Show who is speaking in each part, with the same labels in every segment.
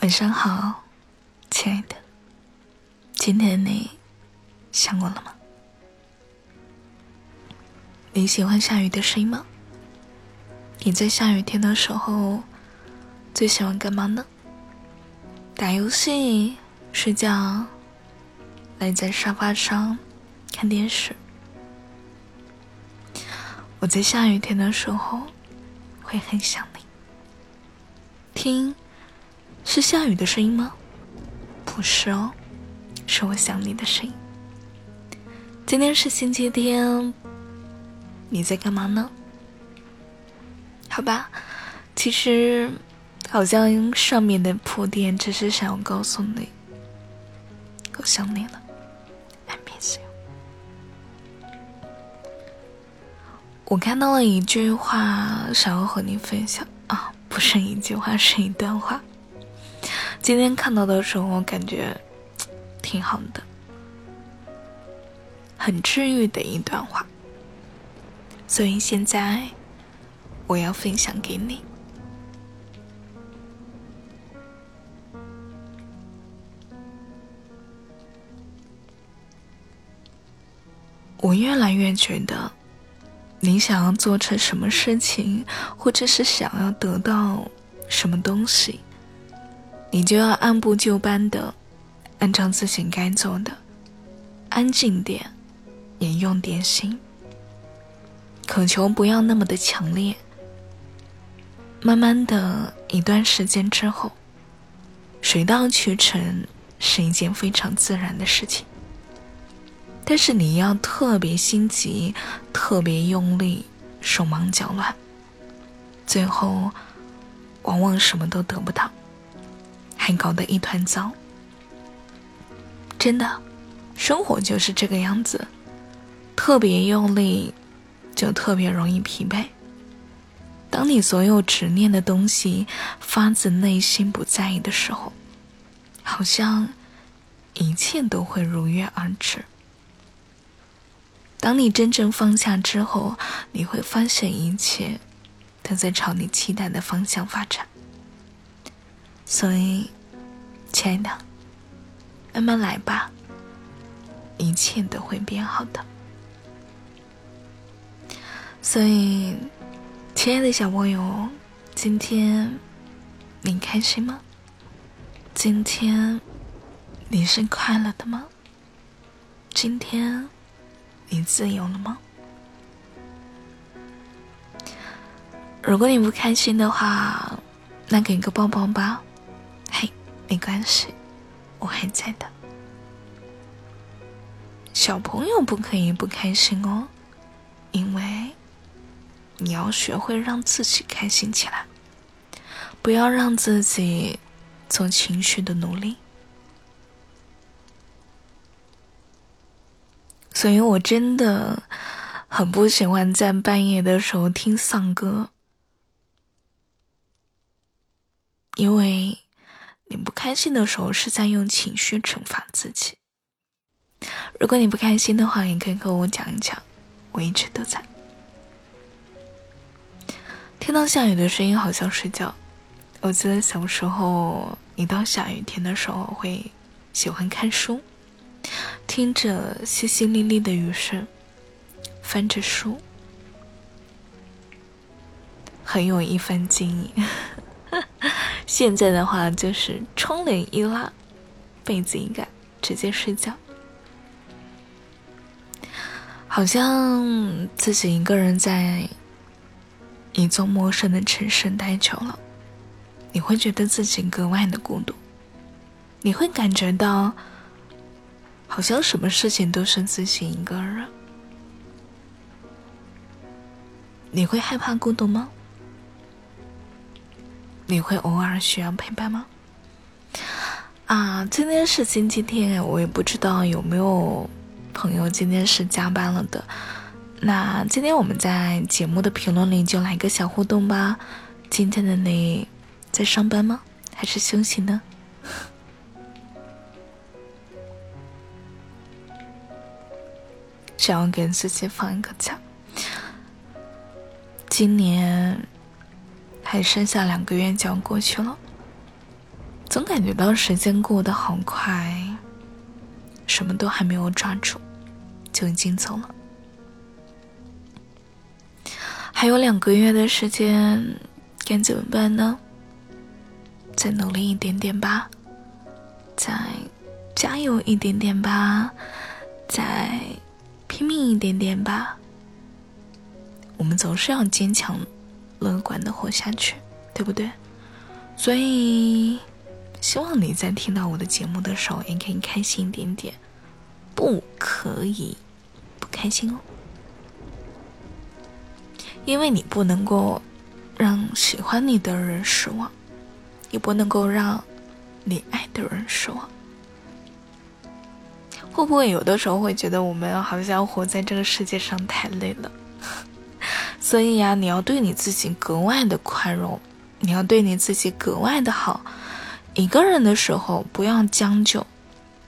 Speaker 1: 晚上好，亲爱的。今天你想我了吗？你喜欢下雨的声音吗？你在下雨天的时候最喜欢干嘛呢？打游戏、睡觉，赖在沙发上看电视。我在下雨天的时候会很想你。听。是下雨的声音吗？不是哦，是我想你的声音。今天是星期天，你在干嘛呢？好吧，其实好像上面的铺垫只是想要告诉你，我想你了，I miss you。我看到了一句话，想要和你分享啊，不是一句话，是一段话。今天看到的时候，我感觉 挺好的，很治愈的一段话，所以现在我要分享给你。我越来越觉得，你想要做成什么事情，或者是想要得到什么东西。你就要按部就班的，按照自己该做的，安静点，也用点心，渴求不要那么的强烈。慢慢的一段时间之后，水到渠成是一件非常自然的事情。但是你要特别心急，特别用力，手忙脚乱，最后往往什么都得不到。搞得一团糟，真的，生活就是这个样子，特别用力，就特别容易疲惫。当你所有执念的东西发自内心不在意的时候，好像一切都会如约而至。当你真正放下之后，你会发现一切都在朝你期待的方向发展。所以，亲爱的，慢慢来吧，一切都会变好的。所以，亲爱的小朋友，今天你开心吗？今天你是快乐的吗？今天你自由了吗？如果你不开心的话，那给个抱抱吧。没关系，我还在的。小朋友不可以不开心哦，因为你要学会让自己开心起来，不要让自己做情绪的奴隶。所以我真的很不喜欢在半夜的时候听丧歌，因为。你不开心的时候是在用情绪惩罚自己。如果你不开心的话，也可以跟我讲一讲，我一直都在。听到下雨的声音，好像睡觉。我记得小时候，一到下雨天的时候，会喜欢看书，听着淅淅沥沥的雨声，翻着书，很有一番经验。现在的话就是窗帘一拉，被子一盖，直接睡觉。好像自己一个人在一座陌生的城市待久了，你会觉得自己格外的孤独，你会感觉到好像什么事情都是自己一个人。你会害怕孤独吗？你会偶尔需要陪伴吗？啊，今天是星期天，我也不知道有没有朋友今天是加班了的。那今天我们在节目的评论里就来个小互动吧。今天的你在上班吗？还是休息呢？想要给自己放一个假。今年。还剩下两个月就要过去了，总感觉到时间过得好快，什么都还没有抓住，就已经走了。还有两个月的时间，该怎么办呢？再努力一点点吧，再加油一点点吧，再拼命一点点吧。我们总是要坚强、乐观的活下去，对不对？所以，希望你在听到我的节目的时候，也可以开心一点点，不可以不开心哦。因为你不能够让喜欢你的人失望，也不能够让你爱的人失望。会不会有的时候会觉得我们好像活在这个世界上太累了？所以呀，你要对你自己格外的宽容，你要对你自己格外的好。一个人的时候不要将就，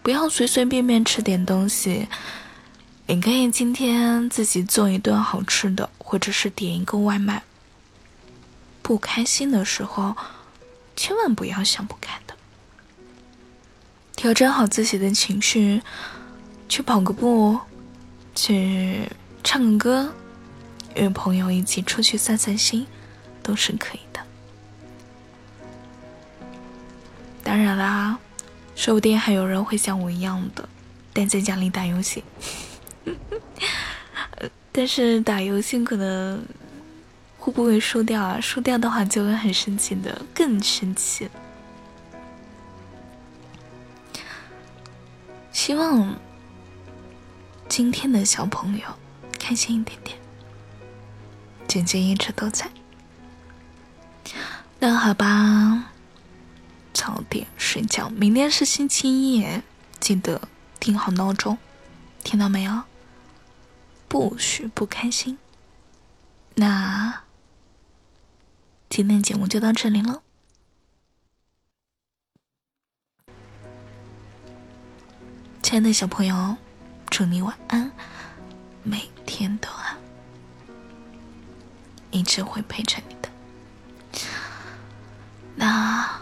Speaker 1: 不要随随便便吃点东西。你可以今天自己做一顿好吃的，或者是点一个外卖。不开心的时候，千万不要想不开的。调整好自己的情绪，去跑个步，去唱个歌，约朋友一起出去散散心，都是可以的。当然啦，说不定还有人会像我一样的，待在家里打游戏。但是打游戏可能会不会输掉啊？输掉的话就会很生气的，更生气。希望今天的小朋友开心一点点。姐姐一直都在。那好吧，早点睡觉。明天是星期一，记得定好闹钟，听到没有？不许不开心。那今天节目就到这里了，亲爱的小朋友，祝你晚安，每天都，一直会陪着你的。那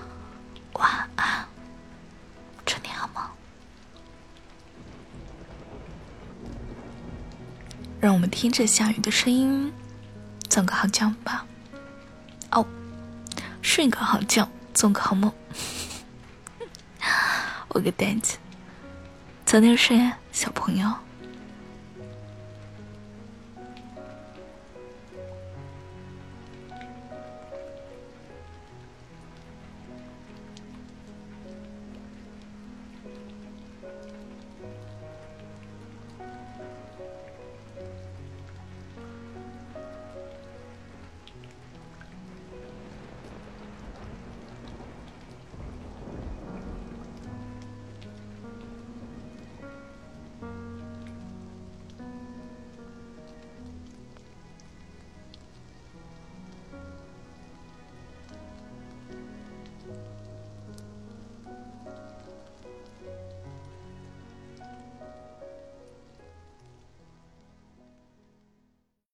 Speaker 1: 晚安。祝你好梦让我们听着下雨的声音，做个好觉吧。哦，睡个好觉，做个好梦。我个蛋子，早点睡，小朋友。